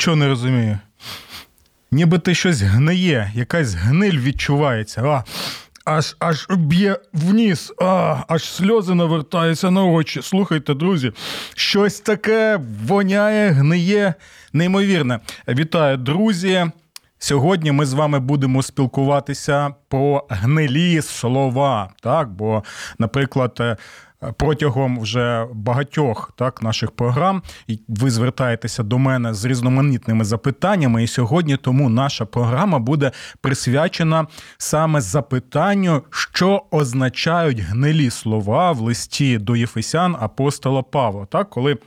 Нічого не розумію. Ніби ти щось гниє, якась гниль відчувається. А, Аж аж б'є вниз, а, аж сльози навертаються на очі. Слухайте, друзі, щось таке воняє, гниє, неймовірне. Вітаю, друзі. Сьогодні ми з вами будемо спілкуватися про гнилі слова. Так, бо, наприклад, протягом вже багатьох так наших програм ви звертаєтеся до мене з різноманітними запитаннями. І сьогодні тому наша програма буде присвячена саме запитанню, що означають гнилі слова в листі до Єфесян апостола Павла. Так, коли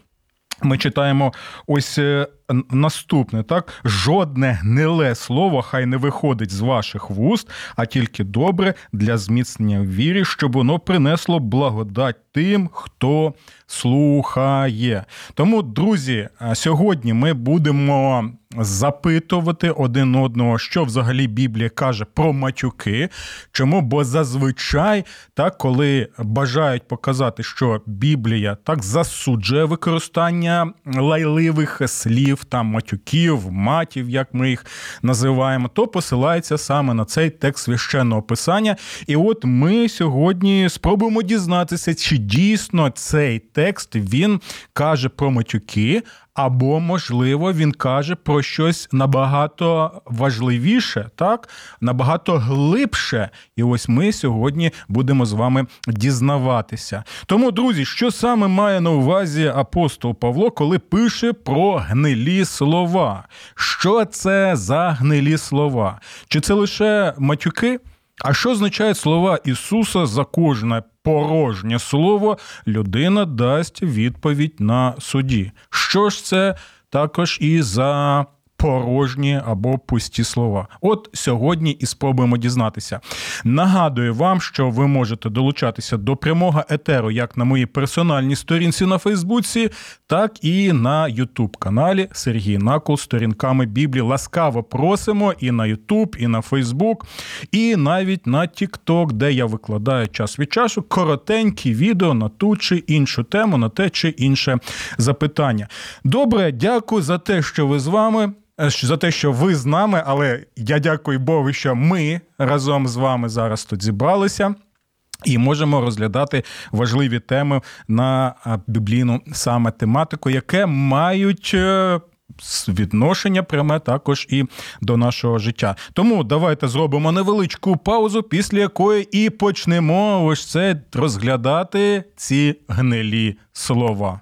ми читаємо ось е, наступне, так жодне гниле слово хай не виходить з ваших вуст, а тільки добре для зміцнення в вірі, щоб воно принесло благодать тим, хто слухає. Тому, друзі, сьогодні ми будемо запитувати один одного, що взагалі Біблія каже про матюки. Чому? Бо зазвичай, так, коли бажають показати, що Біблія так засуджує використання лайливих слів, там матюків, матів, як ми їх називаємо, то посилається саме на цей текст священного писання. І от ми сьогодні спробуємо дізнатися, чи дійсно цей текст він каже про матюки, або, можливо, він каже про щось набагато важливіше, так набагато глибше. І ось ми сьогодні будемо з вами дізнаватися. Тому, друзі, що саме має на увазі апостол Павло, коли пише про гнилі слова? Що це за гнилі слова? Чи це лише матюки? А що означають слова Ісуса за кожне порожнє слово людина дасть відповідь на суді? Що ж це також і за порожні або пусті слова. От сьогодні і спробуємо дізнатися. Нагадую вам, що ви можете долучатися до прямого етеру як на моїй персональній сторінці на Фейсбуці, так і на Ютуб каналі Сергій Накол сторінками Біблії. Ласкаво просимо і на Ютуб, і на Фейсбук, і навіть на Тікток, де я викладаю час від часу коротенькі відео на ту чи іншу тему, на те чи інше запитання. Добре, дякую за те, що ви з вами. Е, за те, що ви з нами, але я дякую Богу, що ми разом з вами зараз тут зібралися. І можемо розглядати важливі теми на біблійну саме тематику, яке мають е, відношення пряме також і до нашого життя. Тому давайте зробимо невеличку паузу, після якої і почнемо ось це розглядати ці гнилі слова.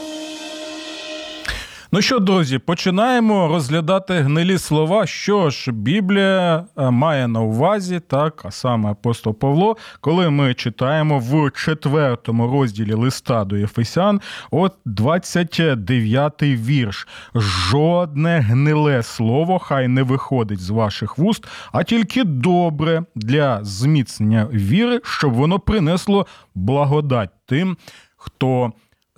Ну що, друзі, починаємо розглядати гнилі слова. Що ж, Біблія е, має на увазі, так, а саме апостол Павло, коли ми читаємо в четвертому розділі листа до Єфесян, от 29 вірш. Жодне гниле слово хай не виходить з ваших вуст, а тільки добре для зміцнення віри, щоб воно принесло благодать тим, хто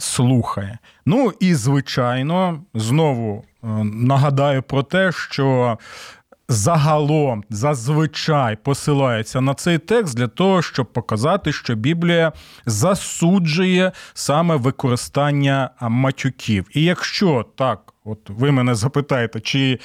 слухає. Ну і звичайно, знову е, нагадаю про те, що. Загалом зазвичай посилається на цей текст для того, щоб показати, що Біблія засуджує саме використання матюків. І якщо так От ви мене запитаєте, чи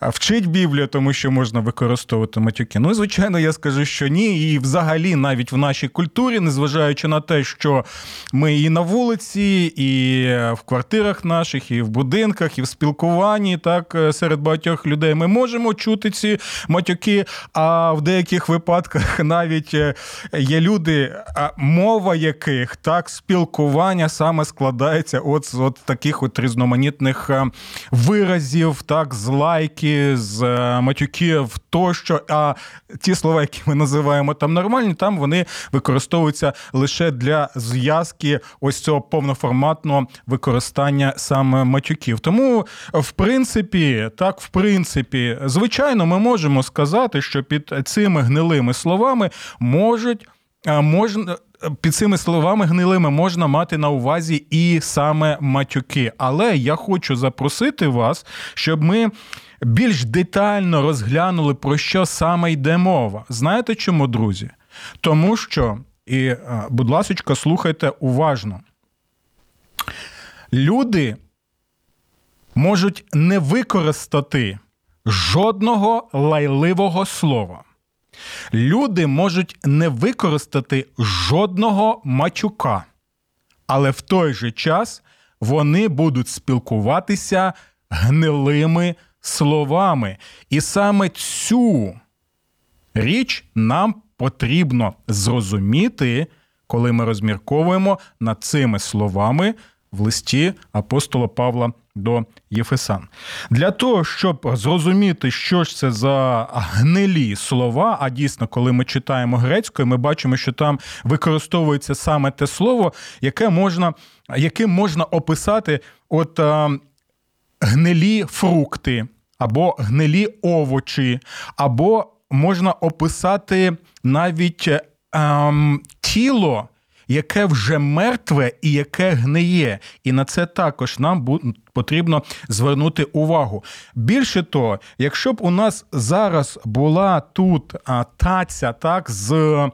вчить Біблія, тому що можна використовувати матюки? Ну, звичайно, я скажу, що ні. І взагалі, навіть в нашій культурі, незважаючи на те, що ми і на вулиці, і в квартирах наших, і в будинках, і в спілкуванні, так серед багатьох людей ми можемо чути ці матюки. А в деяких випадках навіть е, є люди, мова яких так спілкування саме складається от з от таких от різноманітних е, виразів, так, з лайки, з е, матюків тощо. А ті слова, які ми називаємо там нормальні, там вони використовуються лише для зв'язки ось цього повноформатного використання саме матюків. Тому, в принципі, так, в принципі, звичайно, ми можемо сказати, що під цими гнилими словами можуть. Можна під цими словами гнилими можна мати на увазі і саме матюки. Але я хочу запросити вас, щоб ми більш детально розглянули, про що саме йде мова. Знаєте чому, друзі? Тому що, і, будь ласка, слухайте уважно. Люди можуть не використати жодного лайливого слова. Люди можуть не використати жодного матюка, але в той же час вони будуть спілкуватися гнилими словами. І саме цю річ нам потрібно зрозуміти, коли ми розмірковуємо над цими словами в листі апостола Павла до Єфесан. Для того, щоб зрозуміти, що ж це за гнилі слова, а дійсно, коли ми читаємо грецькою, ми бачимо, що там використовується саме те слово, яке можна, яким можна описати от а, гнилі фрукти, або гнилі овочі, або можна описати навіть а, тіло яке вже мертве і яке гниє. І на це також нам потрібно звернути увагу. Більше того, якщо б у нас зараз була тут таця, так, з.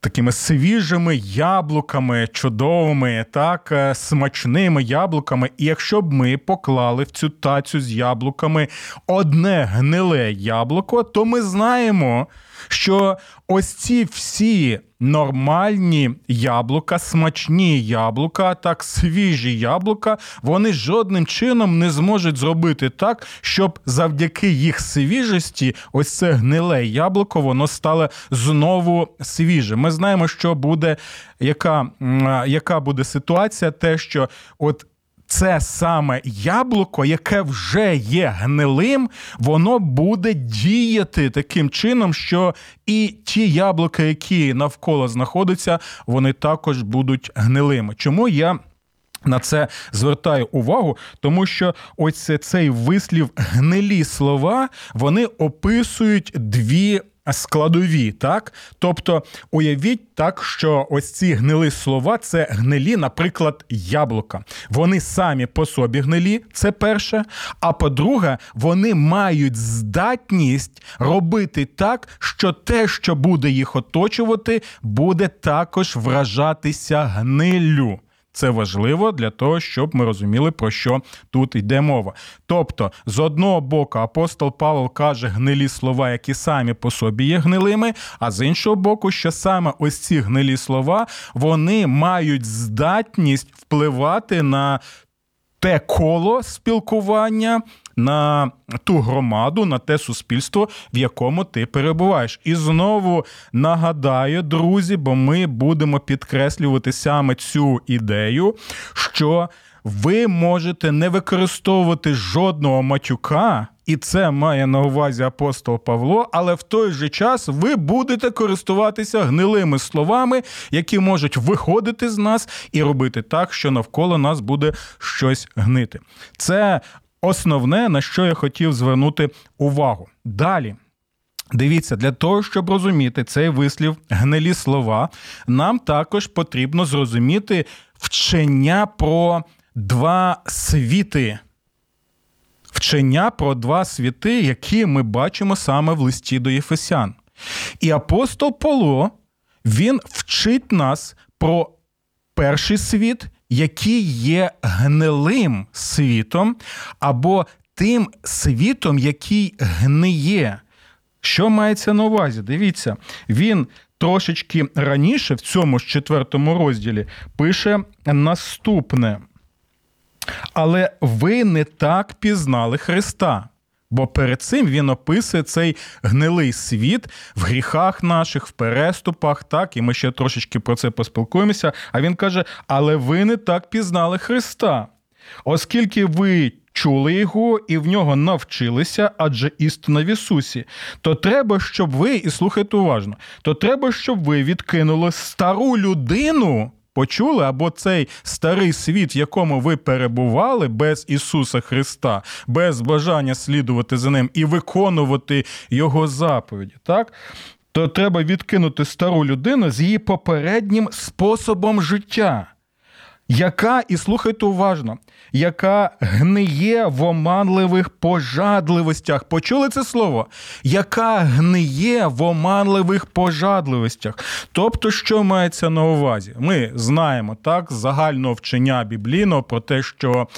Такими свіжими яблуками, чудовими, так, е, смачними яблуками. І якщо б ми поклали в цю тацю з яблуками одне гниле яблуко, то ми знаємо, що ось ці всі нормальні яблука, смачні яблука, так свіжі яблука, вони жодним чином не зможуть зробити так, щоб завдяки їх свіжості, ось це гниле яблуко, воно стало знову свіже. Ми знаємо, що буде, яка, яка буде ситуація, те, що от це саме яблуко, яке вже є гнилим, воно буде діяти таким чином, що і ті яблука, які навколо знаходяться, вони також будуть гнилими. Чому я. На це звертаю увагу, тому що ось цей вислів гнилі слова вони описують дві складові, так? Тобто, уявіть так, що ось ці гнили слова це гнилі, наприклад, яблука. Вони самі по собі гнилі, це перше. А по-друге, вони мають здатність робити так, що те, що буде їх оточувати, буде також вражатися гниллю. Це важливо для того, щоб ми розуміли, про що тут йде мова. Тобто, з одного боку, апостол Павло каже гнилі слова, які самі по собі є гнилими, а з іншого боку, що саме ось ці гнилі слова вони мають здатність впливати на те коло спілкування, на ту громаду, на те суспільство, в якому ти перебуваєш. І знову нагадаю, друзі, бо ми будемо підкреслювати саме цю ідею, що ви можете не використовувати жодного матюка. І це має на увазі апостол Павло, але в той же час ви будете користуватися гнилими словами, які можуть виходити з нас і робити так, що навколо нас буде щось гнити. Це основне, на що я хотів звернути увагу. Далі. Дивіться, для того, щоб розуміти цей вислів гнилі слова, нам також потрібно зрозуміти вчення про два світи. Вчення про два світи, які ми бачимо саме в листі до Єфесян. І апостол Павло, він вчить нас про перший світ який є гнилим світом, або тим світом, який гниє. Що мається на увазі? Дивіться, він трошечки раніше, в цьому ж четвертому розділі, пише наступне. Але ви не так пізнали Христа. Бо перед цим він описує цей гнилий світ в гріхах наших, в переступах, так, і ми ще трошечки про це поспілкуємося. А він каже: Але ви не так пізнали Христа, оскільки ви чули його і в нього навчилися, адже істина в Ісусі, то треба, щоб ви, і слухайте уважно, то треба, щоб ви відкинули стару людину. Почули, або цей старий світ, в якому ви перебували без Ісуса Христа, без бажання слідувати за ним і виконувати Його заповіді, так? То треба відкинути стару людину з її попереднім способом життя яка, і слухайте уважно, яка гниє в оманливих пожадливостях. Почули це слово? Яка гниє в оманливих пожадливостях. Тобто, що мається на увазі? Ми знаємо так, загального вчення біблійного про те, що.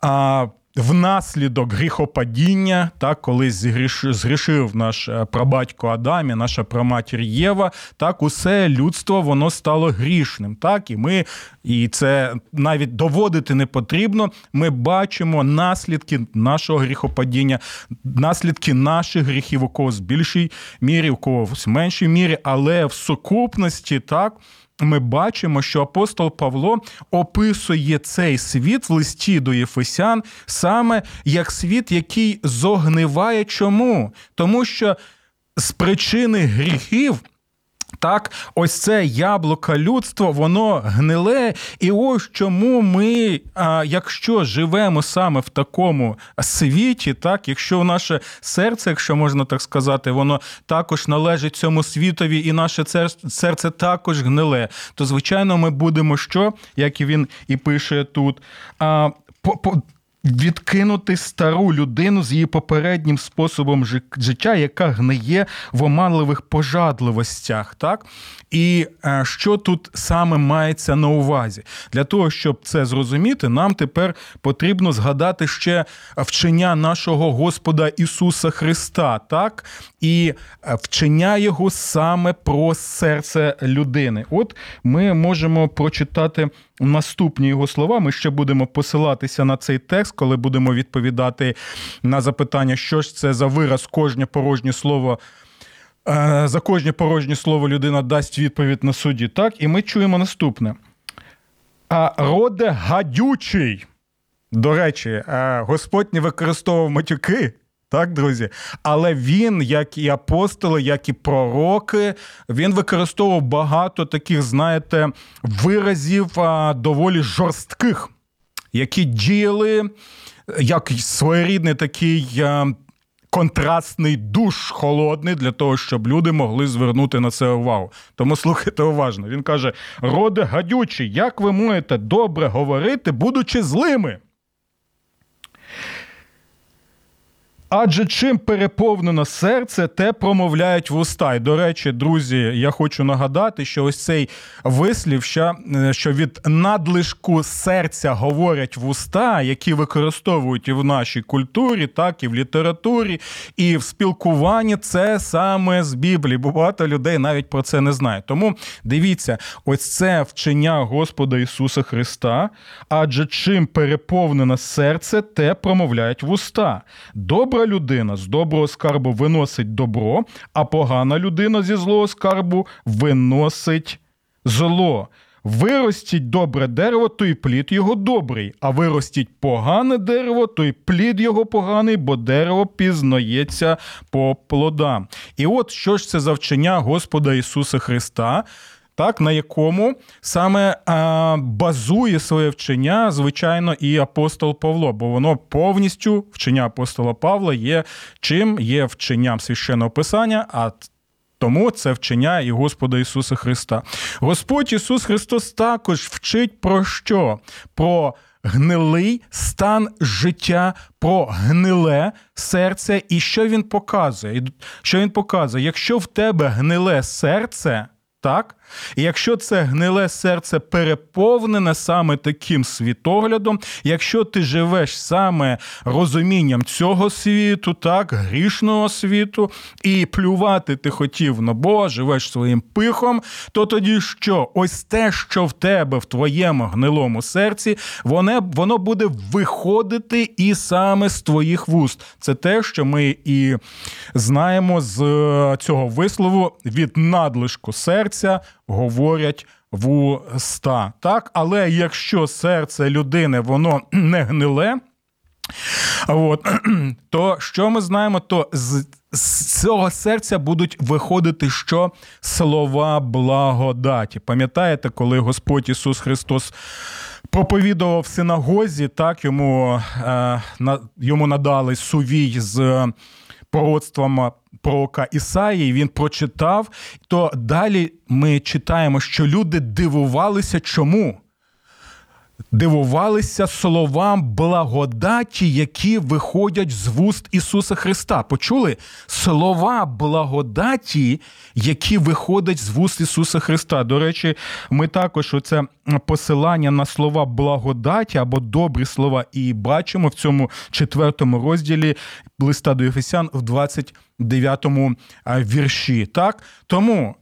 А, Внаслідок гріхопадіння, так, коли згрішив наш е, прабатько Адам і наша праматір Єва, так усе людство воно стало грішним. Так, І ми, і це навіть доводити не потрібно. Ми бачимо наслідки нашого гріхопадіння, наслідки наших гріхів, у когось більшій мірі, у когось меншій мірі, але в сукупності так ми бачимо, що апостол Павло описує цей світ в листі до Єфесян саме як світ, який зогниває. Чому? Тому що з причини гріхів. Так, ось це яблуко людства, воно гниле. І ось чому ми, якщо живемо саме в такому світі, так, якщо наше серце, якщо можна так сказати, воно також належить цьому світові, і наше серце також гниле, то звичайно ми будемо що, як і він і пише тут. Відкинути стару людину з її попереднім способом життя, яка гниє в оманливих пожадливостях, так і е, що тут саме мається на увазі? Для того, щоб це зрозуміти, нам тепер потрібно згадати ще вчення нашого Господа Ісуса Христа, так? І е, вчення Його саме про серце людини. От ми можемо прочитати наступні його слова. Ми ще будемо посилатися на цей текст, коли будемо відповідати на запитання, що ж це за вираз кожне порожнє слово. Е, за кожне порожнє слово людина дасть відповідь на суді. Так, і ми чуємо наступне. А роде гадючий. До речі, е, Господь не використовував матюки. Так, друзі, але він, як і апостоли, як і пророки, він використовував багато таких, знаєте, виразів доволі жорстких, які діяли як своєрідний такий контрастний душ холодний для того, щоб люди могли звернути на це увагу. Тому слухайте уважно. Він каже: роде гадючий, як ви можете добре говорити, будучи злими? Адже чим переповнено серце, те промовляють вуста. І, до речі, друзі, я хочу нагадати, що ось цей вислів, що е, від надлишку серця говорять вуста, які використовують і в нашій культурі, так і в літературі, і в спілкуванні, це саме з Біблії. Бо багато людей навіть про це не знають. Тому дивіться, ось це вчення Господа Ісуса Христа. Адже чим переповнено серце, те промовляють вуста. Добре добра людина з доброго скарбу виносить добро, а погана людина зі злого скарбу виносить зло. Виростіть добре дерево, то й плід його добрий, а виростіть погане дерево, то й плід його поганий, бо дерево пізнається по плодам. І от що ж це за вчення Господа Ісуса Христа так на якому саме а, базує своє вчення, звичайно, і апостол Павло, бо воно повністю вчення апостола Павла є чим є вченням священного писання. а тому це вчення і Господа Ісуса Христа. Господь Ісус Христос також вчить про що? Про гнилий стан життя, про гниле серце. І що він показує? Що він показує? Якщо в тебе гниле серце, так, Якщо це гниле серце переповнене саме таким світоглядом, якщо ти живеш саме розумінням цього світу, так, грішного світу, і плювати ти хотів на Бога, живеш своїм пихом, то тоді що? Ось те, що в тебе в твоєму гнилому серці, воно, воно буде виходити і саме з твоїх вуст. Це те, що ми і знаємо з е, цього вислову від надлишку серця говорять вуста. Так, але якщо серце людини воно не гниле. От, то що ми знаємо, то з, з цього серця будуть виходити що слова благодаті. Пам'ятаєте, коли Господь Ісус Христос проповідував в синагозі, так йому е, на, йому надали сувій з пророцтвом пророка Ісаї, він прочитав, то далі ми читаємо, що люди дивувалися чому? Дивувалися словам благодаті, які виходять з вуст Ісуса Христа. Почули слова благодаті, які виходять з вуст Ісуса Христа. До речі, ми також оце посилання на слова благодаті або добрі слова і бачимо в цьому четвертому розділі листа до Ефесян в 29 вірші. Так тому.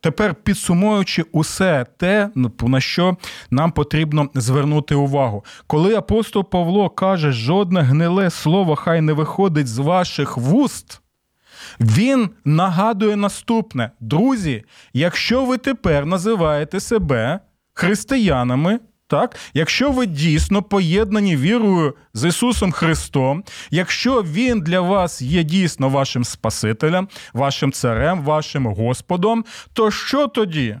Тепер підсумуючи усе те, на що нам потрібно звернути увагу, коли апостол Павло каже, жодне гниле слово хай не виходить з ваших вуст, він нагадує наступне: друзі, якщо ви тепер називаєте себе християнами, так, якщо ви дійсно поєднані вірою з Ісусом Христом, якщо Він для вас є дійсно вашим Спасителем, вашим царем, вашим Господом, то що тоді?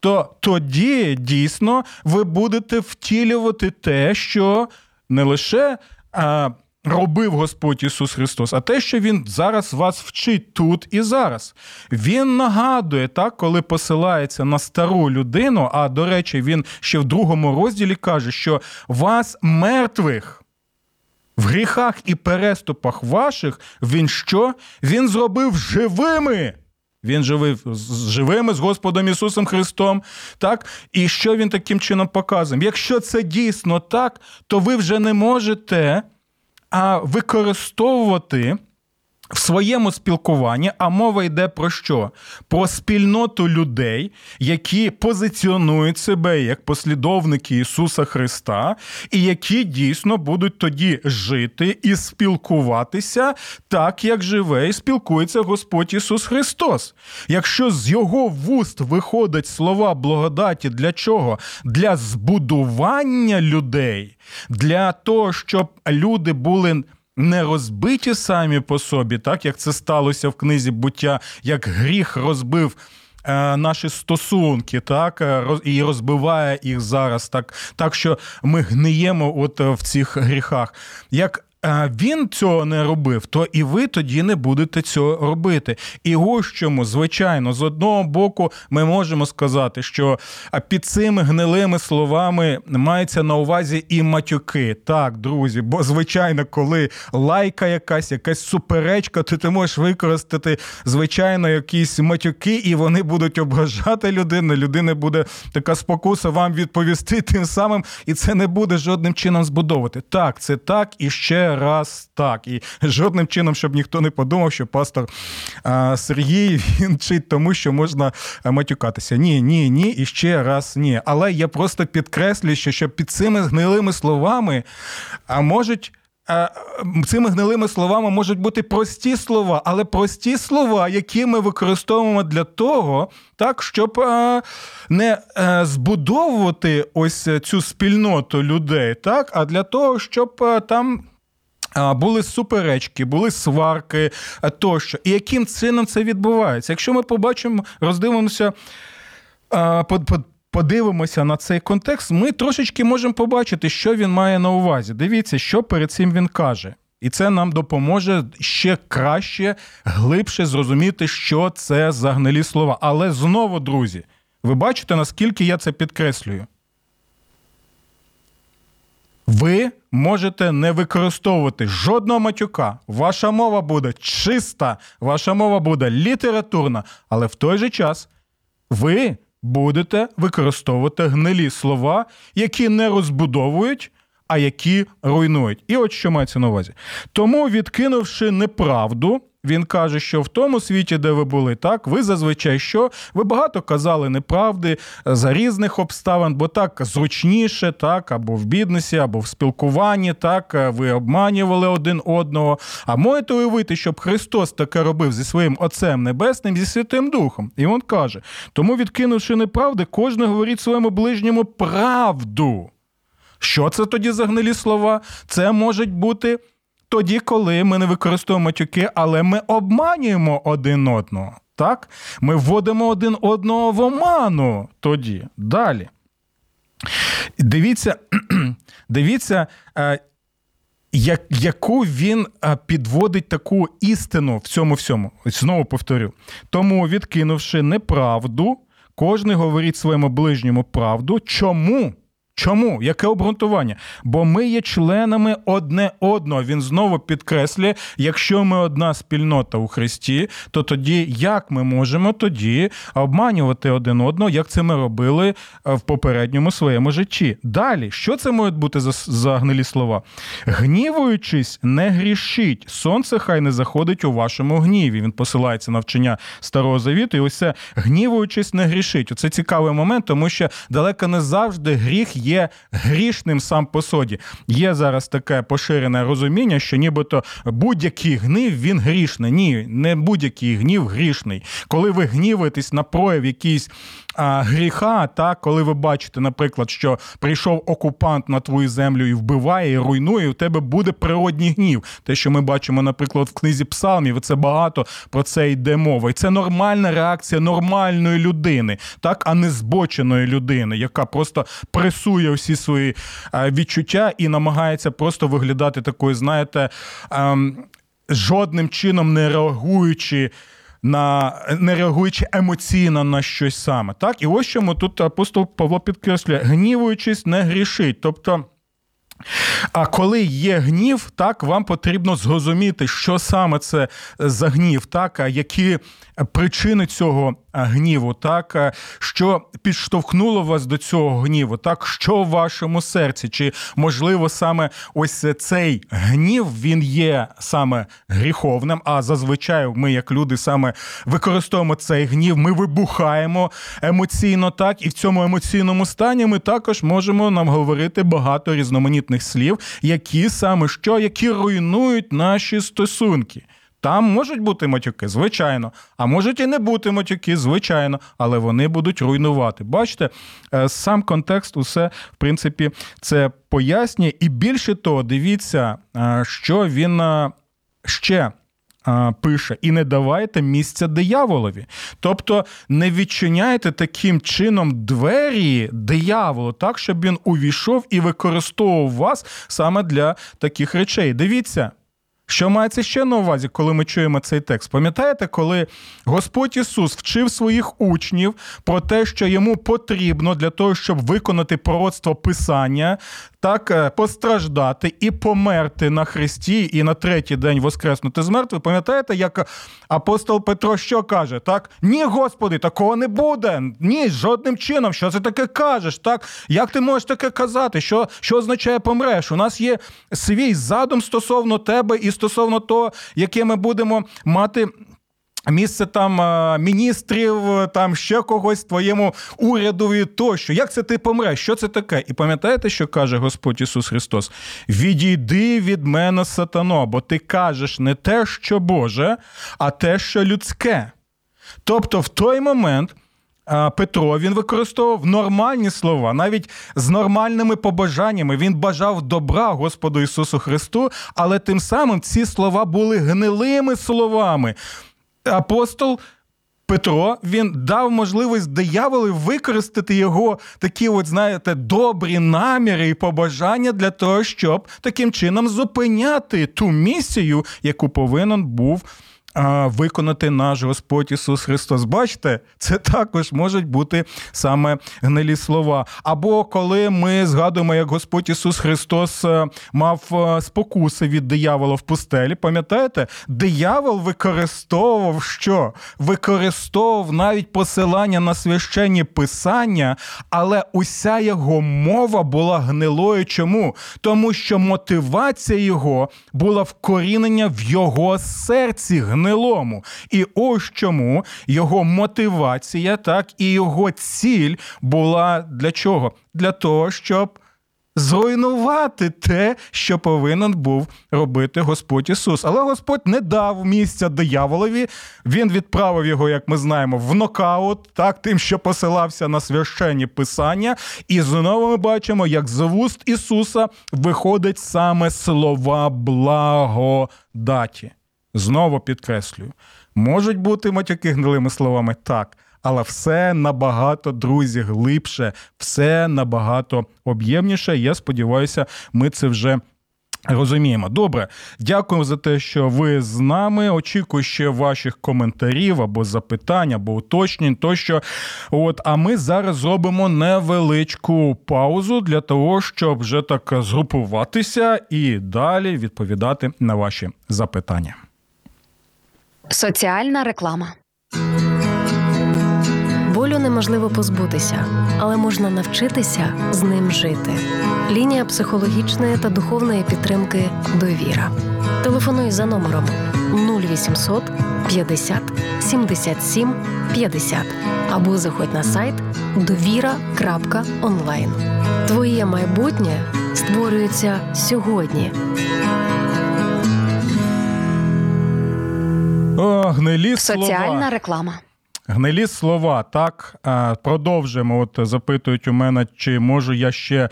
То тоді дійсно ви будете втілювати те, що не лише а, робив Господь Ісус Христос, а те, що Він зараз вас вчить тут і зараз. Він нагадує, так, коли посилається на стару людину, а до речі, він ще в другому розділі каже, що вас мертвих. В гріхах і переступах ваших він що? Він зробив живими. Він живив живими з Господом Ісусом Христом. Так? І що він таким чином показує? Якщо це дійсно так, то ви вже не можете а використовувати. В своєму спілкуванні, а мова йде про що? Про спільноту людей, які позиціонують себе як послідовники Ісуса Христа, і які дійсно будуть тоді жити і спілкуватися так, як живе і спілкується Господь Ісус Христос. Якщо з Його вуст виходять слова благодаті для чого? Для збудування людей для того, щоб люди були. Не розбиті самі по собі, так як це сталося в книзі буття, як гріх розбив е, наші стосунки, так і розбиває їх зараз, так так що ми гниємо от в цих гріхах. Як він цього не робив, то і ви тоді не будете цього робити. І ось чому, звичайно, з одного боку, ми можемо сказати, що під цими гнилими словами мається на увазі і матюки. Так, друзі, бо звичайно, коли лайка якась, якась суперечка, то ти можеш використати звичайно якісь матюки, і вони будуть ображати людину. Людина буде така спокуса вам відповісти тим самим, і це не буде жодним чином збудовувати. Так, це так і ще раз так. І жодним чином, щоб ніхто не подумав, що пастор Сергій він вчить тому, що можна матюкатися. Ні, ні, ні, і ще раз ні. Але я просто підкреслюю, що під цими гнилими словами а можуть. Цими гнилими словами можуть бути прості слова, але прості слова, які ми використовуємо для того, так, щоб не е, збудовувати ось цю спільноту людей, так, а для того, щоб там. Були суперечки, були сварки тощо. І яким чином це відбувається? Якщо ми побачимо, роздивимося, подивимося на цей контекст, ми трошечки можемо побачити, що він має на увазі. Дивіться, що перед цим він каже. І це нам допоможе ще краще, глибше зрозуміти, що це за гнилі слова. Але знову, друзі, ви бачите, наскільки я це підкреслюю? Ви можете не використовувати жодного матюка. Ваша мова буде чиста, ваша мова буде літературна, але в той же час ви будете використовувати гнилі слова, які не розбудовують, а які руйнують. І от що мається на увазі. Тому, відкинувши неправду. Він каже, що в тому світі, де ви були, так ви зазвичай що ви багато казали неправди за різних обставин, бо так зручніше, так або в біднесі, або в спілкуванні, так ви обманювали один одного. А можете уявити, щоб Христос таке робив зі своїм Отцем Небесним, зі Святим Духом. І він каже: тому, відкинувши неправди, кожен говорить своєму ближньому правду. Що це тоді за гнилі слова? Це можуть бути тоді, коли ми не використовуємо матюки, але ми обманюємо один одного. Так? Ми вводимо один одного в оману тоді. Далі. Дивіться, дивіться, е, як, яку він е, підводить таку істину в цьому всьому. Знову повторю. Тому, відкинувши неправду, кожен говорить своєму ближньому правду. Чому? Чому? Яке обґрунтування? Бо ми є членами одне одного. Він знову підкреслює, якщо ми одна спільнота у Христі, то тоді як ми можемо тоді обманювати один одного, як це ми робили е, в попередньому своєму житті? Далі, що це можуть бути за, за гнилі слова? Гнівуючись, не грішіть. Сонце хай не заходить у вашому гніві. Він посилається на вчення Старого Завіту, і ось це гнівуючись, не грішить. Оце цікавий момент, тому що далеко не завжди гріх є грішним сам по собі. Є зараз таке поширене розуміння, що нібито будь-який гнів він грішний. Ні, не будь-який гнів грішний. Коли ви гніваєтесь на прояв якийсь гріха, так, коли ви бачите, наприклад, що прийшов окупант на твою землю і вбиває, і руйнує, у тебе буде природній гнів. Те, що ми бачимо, наприклад, в книзі Псалмів, це багато про це йде мова. І це нормальна реакція нормальної людини, так, а не збоченої людини, яка просто пресує всі свої відчуття і намагається просто виглядати такою, знаєте, ем, жодним чином не реагуючи. На не реагуючи емоційно на щось саме, так і ось чому тут апостол Павло підкреслює, гнівуючись, не грішить. Тобто, а коли є гнів, так вам потрібно зрозуміти, що саме це за гнів, так, а які причини цього гніву, так що підштовхнуло вас до цього гніву, так що в вашому серці? Чи можливо саме ось цей гнів він є саме гріховним? А зазвичай ми, як люди, саме використовуємо цей гнів, ми вибухаємо емоційно, так і в цьому емоційному стані ми також можемо нам говорити багато різноманітних слів, які саме що, які руйнують наші стосунки. Там можуть бути матюки, звичайно, а можуть і не бути матюки, звичайно, але вони будуть руйнувати. Бачите, е, сам контекст, усе в принципі це пояснює. І більше того, дивіться, е, що він е, ще. Пише, і не давайте місця дияволові. Тобто не відчиняйте таким чином двері дияволу, так, щоб він увійшов і використовував вас саме для таких речей. Дивіться, що мається ще на увазі, коли ми чуємо цей текст? Пам'ятаєте, коли Господь Ісус вчив своїх учнів про те, що йому потрібно для того, щоб виконати пророцтво Писання, так е, постраждати і померти на Христі, і на третій день воскреснути з мертвих. Пам'ятаєте, як апостол Петро що каже? Так, ні, Господи, такого не буде. Ні, жодним чином. Що це таке кажеш? Так, як ти можеш таке казати? Що що означає помреш? У нас є свій задум стосовно тебе і стосовно того, яке ми будемо мати Місце там міністрів, там ще когось твоєму урядові тощо. Як це ти помреш? Що це таке? І пам'ятаєте, що каже Господь Ісус Христос? Відійди від мене, сатано, бо ти кажеш не те, що Боже, а те, що людське. Тобто, в той момент. Петро він використовував нормальні слова, навіть з нормальними побажаннями. Він бажав добра Господу Ісусу Христу, але тим самим ці слова були гнилими словами апостол. Петро він дав можливість дияволу використати його такі, от знаєте, добрі наміри і побажання для того, щоб таким чином зупиняти ту місію, яку повинен був виконати наш Господь Ісус Христос. Бачите, це також можуть бути саме гнилі слова. Або коли ми згадуємо, як Господь Ісус Христос е, мав е, спокуси від диявола в пустелі, пам'ятаєте, диявол використовував що? Використовував навіть посилання на священні писання, але уся його мова була гнилою. Чому? Тому що мотивація його була вкорінення в його серці гнилому. І ось чому його мотивація, так і його ціль була для чого? Для того, щоб зруйнувати те, що повинен був робити Господь Ісус. Але Господь не дав місця дияволові. Він відправив його, як ми знаємо, в нокаут, так, тим, що посилався на священні писання. І знову ми бачимо, як з вуст Ісуса виходить саме слова благодаті. Знову підкреслюю, можуть бути матюки гнилими словами так але все набагато, друзі, глибше, все набагато об'ємніше. Я сподіваюся, ми це вже. Розуміємо, добре, дякую за те, що ви з нами. Очікую ще ваших коментарів або запитань, або уточнень. Тощо, от а ми зараз зробимо невеличку паузу для того, щоб вже так згрупуватися і далі відповідати на ваші запитання. Соціальна реклама болю неможливо позбутися, але можна навчитися з ним жити. Лінія психологічної та духовної підтримки довіра. Телефонуй за номером 0800 50 77 50 або заходь на сайт довіра.онлайн. Твоє майбутнє створюється сьогодні. Гнилі Соціальна слова. реклама. Гнилі слова, так продовжуємо. От запитують у мене, чи можу я ще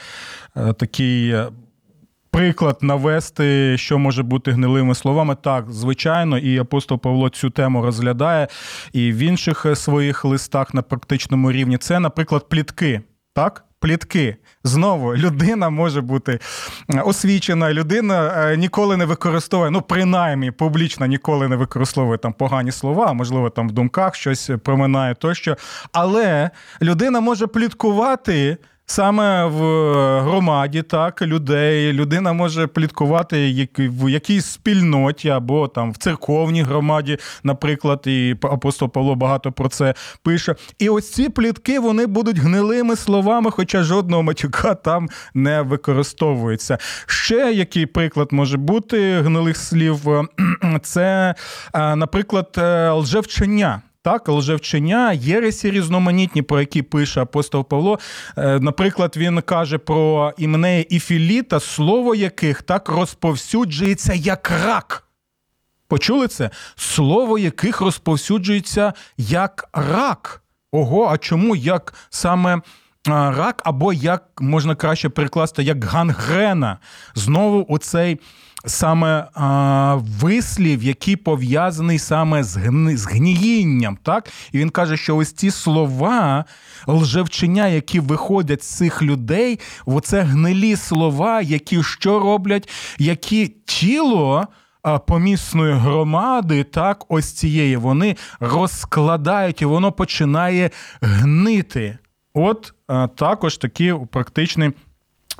е, такий. Е, приклад навести, що може бути гнилими словами, так, звичайно, і апостол Павло цю тему розглядає і в інших е, своїх листах на практичному рівні. Це, наприклад, плітки. Так? плітки. Знову людина може бути е, освічена, людина е, ніколи не використовує, ну принаймні публічно ніколи не використовує там погані слова, можливо, там в думках щось проминає тощо. Але людина може пліткувати. Саме в громаді так людей людина може пліткувати в якійсь спільноті або там в церковній громаді, наприклад, і апостол Павло багато про це пише. І ось ці плітки вони будуть гнилими словами, хоча жодного матюка там не використовується. Ще який приклад може бути гнилих слів? Це, наприклад, е, лжевчення. Так, лжевчення, єресі різноманітні, про які пише апостол Павло. Е, наприклад, він каже про імнея і філіта, слово яких так розповсюджується як рак. Почули це? Слово яких розповсюджується як рак. Ого, а чому як саме рак, або як можна краще перекласти, як гангрена? Знову оцей саме а, вислів, який пов'язаний саме з гни, з гніїнням. Так? І він каже, що ось ці слова, лжевчення, які виходять з цих людей, оце гнилі слова, які що роблять, які тіло. Помісної громади, так, ось цієї, вони розкладають і воно починає гнити. От також такий практичний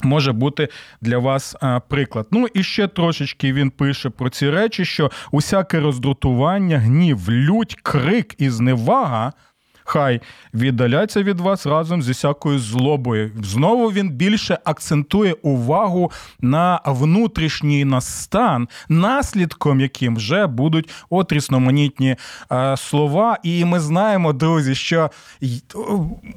Може бути для вас а, приклад. Ну і ще трошечки він пише про ці речі: що усяке роздратування, гнів, лють, крик і зневага хай віддаляться від вас разом зі всякою злобою. Знову він більше акцентує увагу на внутрішній настан, наслідком яким вже будуть от різноманітні е, слова. І ми знаємо, друзі, що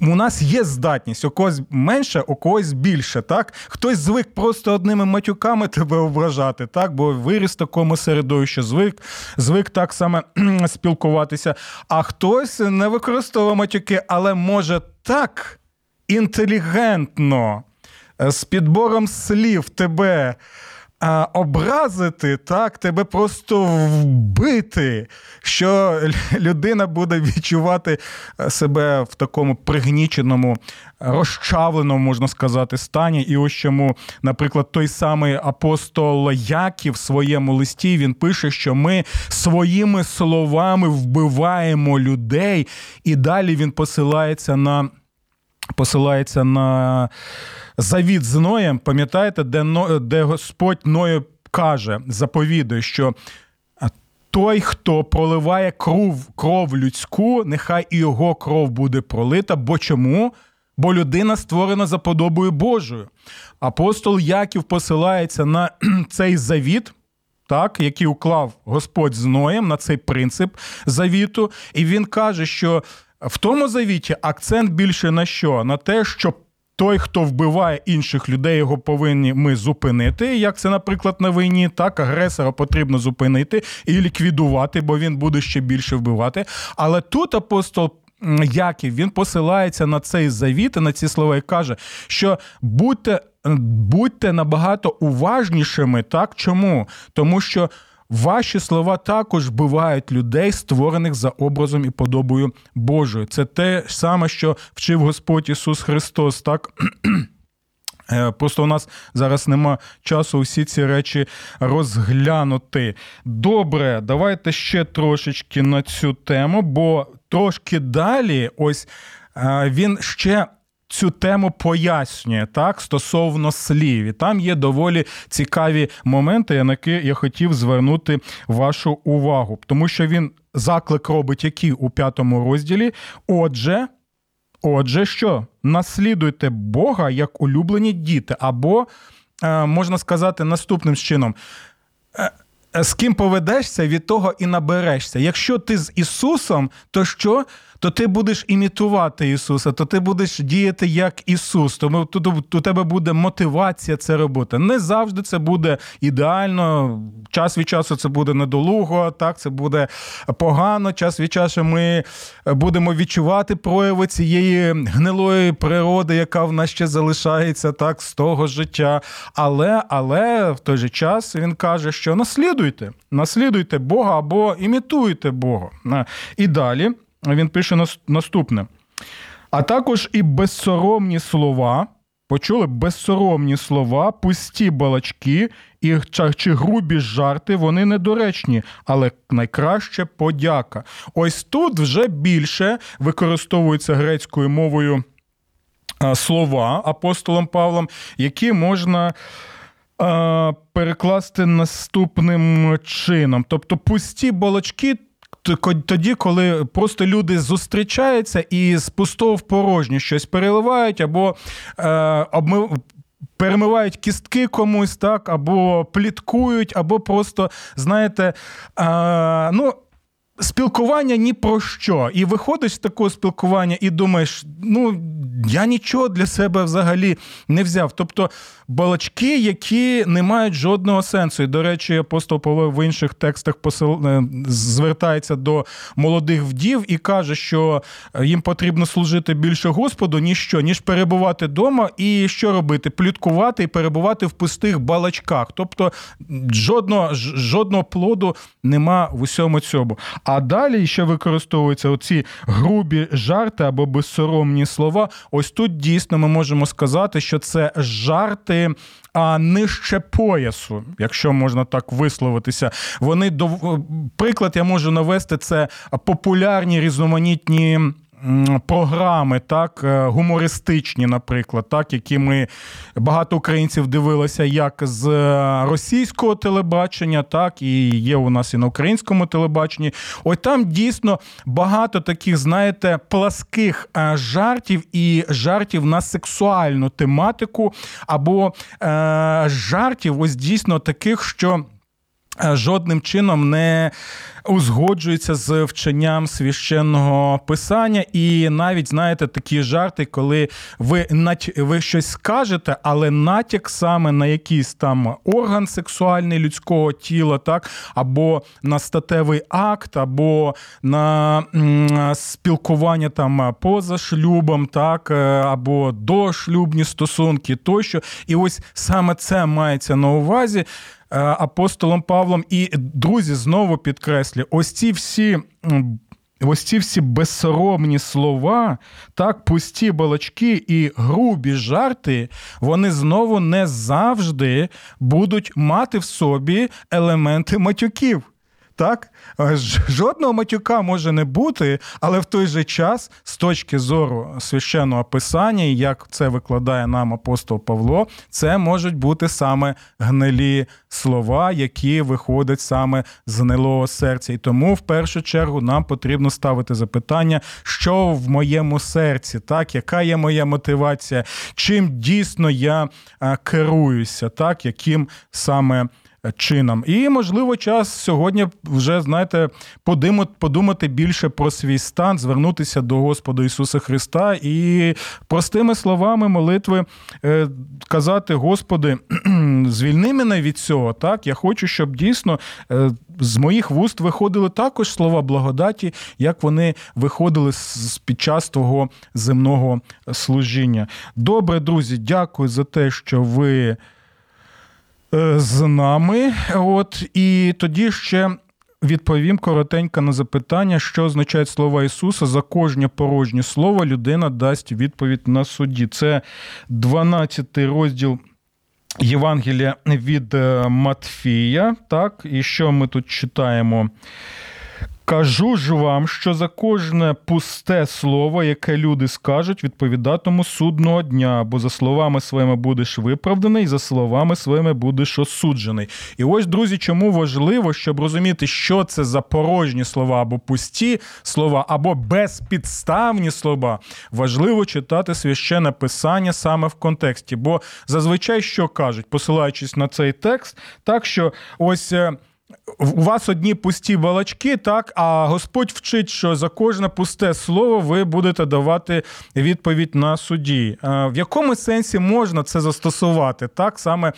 у нас є здатність у когось менше, у когось більше. Так, хтось звик просто одними матюками тебе ображати, так, бо виріс такому середовищі, звик, звик так саме спілкуватися, а хтось не використовує використовує матюки, але може так інтелігентно, е, з підбором слів тебе а, образити, так, тебе просто вбити, що людина буде відчувати е, себе в такому пригніченому, розчавленому, можна сказати, стані. І ось чому, наприклад, той самий апостол Яків в своєму листі він пише, що ми своїми словами вбиваємо людей, і далі він посилається на. Посилається на завіт з Ноєм, пам'ятаєте, де де Господь Ною каже, заповідує, що той, хто проливає кров, кров людську, нехай і його кров буде пролита. Бо чому? Бо людина створена за подобою Божою. Апостол Яків посилається на цей завіт. Так, який уклав Господь з Ноєм на цей принцип завіту, і він каже, що в тому завіті акцент більше на що? На те, що той, хто вбиває інших людей, його повинні ми зупинити. Як це, наприклад, на війні, так агресора потрібно зупинити і ліквідувати, бо він буде ще більше вбивати. Але тут апостол. Яків він посилається на цей завіт на ці слова і каже, що будьте будьте набагато уважнішими. Так чому? Тому що Ваші слова також вбивають людей, створених за образом і подобою Божою. Це те саме, що вчив Господь Ісус Христос. Так. Е, просто у нас зараз нема часу усі ці речі розглянути. Добре, давайте ще трошечки на цю тему, бо трошки далі, ось е, він ще цю тему пояснює так стосовно слів. І там є доволі цікаві моменти, на які я хотів звернути вашу увагу, тому що він заклик робить який у п'ятому розділі. Отже. Отже, що наслідуйте Бога як улюблені діти, або, е, можна сказати, наступним чином. Е, е, з ким поведешся, від того і наберешся. Якщо ти з Ісусом, то що? То ти будеш імітувати Ісуса, то ти будеш діяти як Ісус. Тому у тебе буде мотивація це робити. Не завжди це буде ідеально. Час від часу це буде недолуго, так це буде погано. Час від часу ми будемо відчувати прояви цієї гнилої природи, яка в нас ще залишається так з того життя. Але, але в той же час він каже, що наслідуйте, наслідуйте Бога або імітуйте Бога. І далі він пише наступне. А також і безсоромні слова. Почули безсоромні слова, пусті балачки і чи грубі жарти, вони недоречні, але найкраще подяка. Ось тут вже більше використовуються грецькою мовою слова апостолом Павлом, які можна перекласти наступним чином. Тобто пусті балачки тоді, коли просто люди зустрічаються і з пустого в порожнє щось переливають або е, обмив. Перемивають кістки комусь, так, або пліткують, або просто, знаєте, а, ну, спілкування ні про що. І виходиш з такого спілкування і думаєш, ну, я нічого для себе взагалі не взяв. Тобто балачки, які не мають жодного сенсу. І, до речі, апостол Павло в інших текстах посил... Е, звертається до молодих вдів і каже, що їм потрібно служити більше Господу, ніж що, ніж перебувати вдома і що робити? Пліткувати і перебувати в пустих балачках. Тобто жодного жодного плоду нема в усьому цьому. А далі ще використовуються оці грубі жарти або безсоромні слова. Ось тут дійсно ми можемо сказати, що це жарти. А нижче поясу, якщо можна так висловитися, вони до приклад я можу навести це популярні різноманітні програми, так, е, гумористичні, наприклад, так, які ми багато українців дивилися як з російського телебачення, так, і є у нас і на українському телебаченні. Ось там дійсно багато таких, знаєте, пласких е, жартів і жартів на сексуальну тематику, або е, жартів, ось дійсно таких, що. Е, жодним чином не узгоджується з вченням священного писання, і навіть знаєте такі жарти, коли ви ви щось скажете, але натяк саме на якийсь там орган сексуальний людського тіла, так або на статевий акт, або на спілкування там поза шлюбом, так, е, або дошлюбні стосунки тощо. І ось саме це мається на увазі. Е, апостолом Павлом. І друзі, знову підкреслю, ось ці всі. Ось ці всі безсоромні слова, так, пусті балачки і грубі жарти, вони знову не завжди будуть мати в собі елементи матюків. Так, е, жодного матюка може не бути, але в той же час, з точки зору священного писання, як це викладає нам апостол Павло, це можуть бути саме гнилі слова, які виходять саме з гнилого серця. І тому в першу чергу нам потрібно ставити запитання, що в моєму серці, так, яка є моя мотивація, чим дійсно я е, керуюся, так, яким саме чином. І, можливо, час сьогодні вже, знаєте, подумати більше про свій стан, звернутися до Господа Ісуса Христа і простими словами молитви е, казати: Господи, звільни мене від цього. Так, я хочу, щоб дійсно е, з моїх вуст виходили також слова благодаті, як вони виходили під час того земного служіння. Добре, друзі, дякую за те, що ви. Е, з нами. От І тоді ще відповім коротенько на запитання, що означають слова Ісуса. За кожне порожнє слово людина дасть відповідь на суді. Це 12 розділ. Євангелія від е, Матфія, так, і що ми тут читаємо? Кажу ж вам, що за кожне пусте слово, яке люди скажуть, відповідатиму судного дня, бо за словами своїми будеш виправданий, за словами своїми будеш осуджений. І ось, друзі, чому важливо, щоб розуміти, що це за порожні слова або пусті слова, або безпідставні слова. Важливо читати священне писання саме в контексті. Бо зазвичай що кажуть, посилаючись на цей текст, так що ось. Е, у вас одні пусті балачки, так, а Господь вчить, що за кожне пусте слово ви будете давати відповідь на суді. В якому сенсі можна це застосувати, так, саме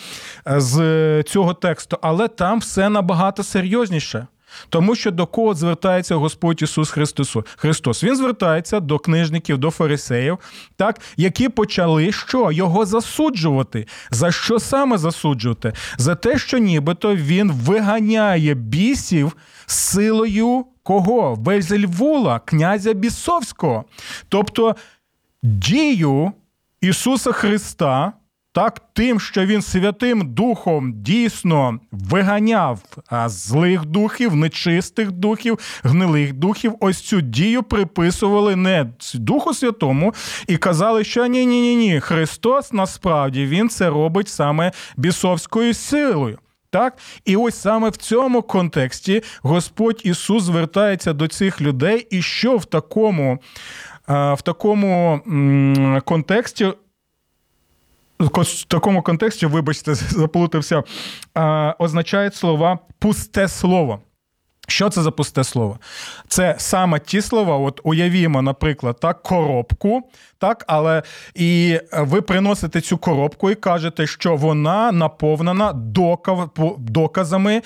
е, з цього тексту, але там все набагато серйозніше. Тому що до кого звертається Господь Ісус Христос? Христос. Він звертається до книжників, до фарисеїв, так, які почали що? Його засуджувати. За що саме засуджувати? За те, що нібито він виганяє бісів силою кого? Вельзельвула, князя Бісовського. Тобто дію Ісуса Христа так, тим, що він святим духом дійсно виганяв злих духів, нечистих духів, гнилих духів, ось цю дію приписували не Духу Святому і казали, що ні, ні, ні, ні, Христос насправді він це робить саме бісовською силою. Так, і ось саме в цьому контексті Господь Ісус звертається до цих людей, і що в такому в такому контексті в такому контексті, вибачте, заплутався, означають слова пусте слово. Що це за пусте слово? Це саме ті слова, от уявімо, наприклад, так, коробку, так, але і ви приносите цю коробку і кажете, що вона наповнена доказами,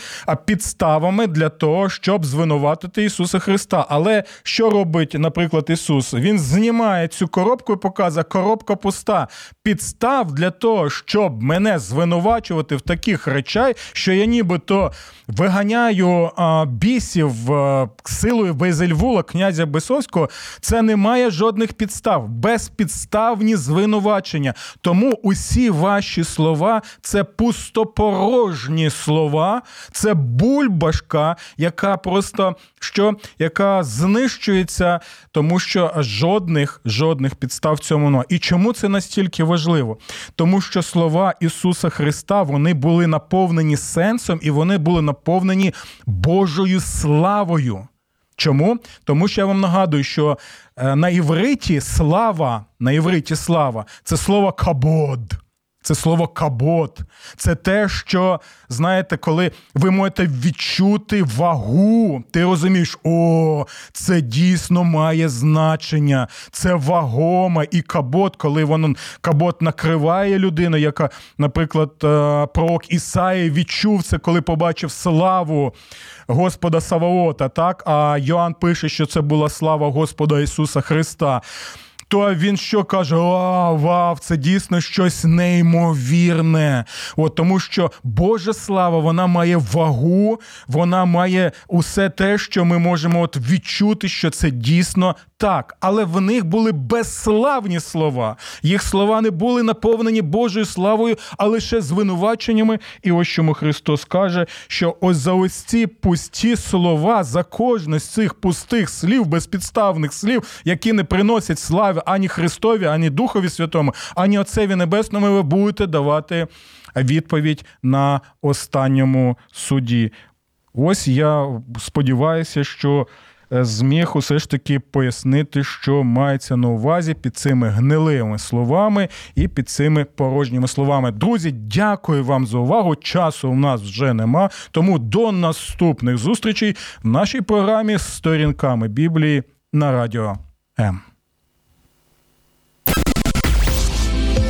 підставами для того, щоб звинуватити Ісуса Христа. Але що робить, наприклад, Ісус? Він знімає цю коробку і показує, коробка пуста. Підстав для того, щоб мене звинувачувати в таких речей, що я нібито виганяю бісів е, силою Вейзельвула, князя Бесовського, це не має жодних підстав, безпідставні звинувачення. Тому усі ваші слова це пустопорожні слова, це бульбашка, яка просто що яка знищується, тому що жодних жодних підстав цьому немає. І чому це настільки важливо? Тому що слова Ісуса Христа вони були наповнені сенсом і вони були наповнені Божою славою. Чому? Тому що я вам нагадую, що е, на івриті слава, на івриті слава це слово кабод. Це слово кабот. Це те, що, знаєте, коли ви можете відчути вагу, ти розумієш, о, це дійсно має значення, це вагоме. І кабот, коли воно кабот накриває людину, яка, наприклад, е, пророк Ісаї відчув це, коли побачив славу Господа Саваота, так? А Йоанн пише, що це була слава Господа Ісуса Христа то він що каже: Вау, вау, це дійсно щось неймовірне. От Тому що Божа слава вона має вагу, вона має усе те, що ми можемо от відчути, що це дійсно так. Але в них були безславні слова. Їх слова не були наповнені Божою славою, а лише звинуваченнями. І ось чому Христос каже, що ось за ось ці пусті слова, за кожне з цих пустих слів, безпідставних слів, які не приносять слави ані Христові, ані Духові Святому, ані Отцеві Небесному, ви будете давати відповідь на останньому суді. Ось я сподіваюся, що е, зміг усе ж таки пояснити, що мається на увазі під цими гнилими словами і під цими порожніми словами. Друзі, дякую вам за увагу. Часу у нас вже нема. Тому до наступних зустрічей в нашій програмі з сторінками Біблії на радіо М.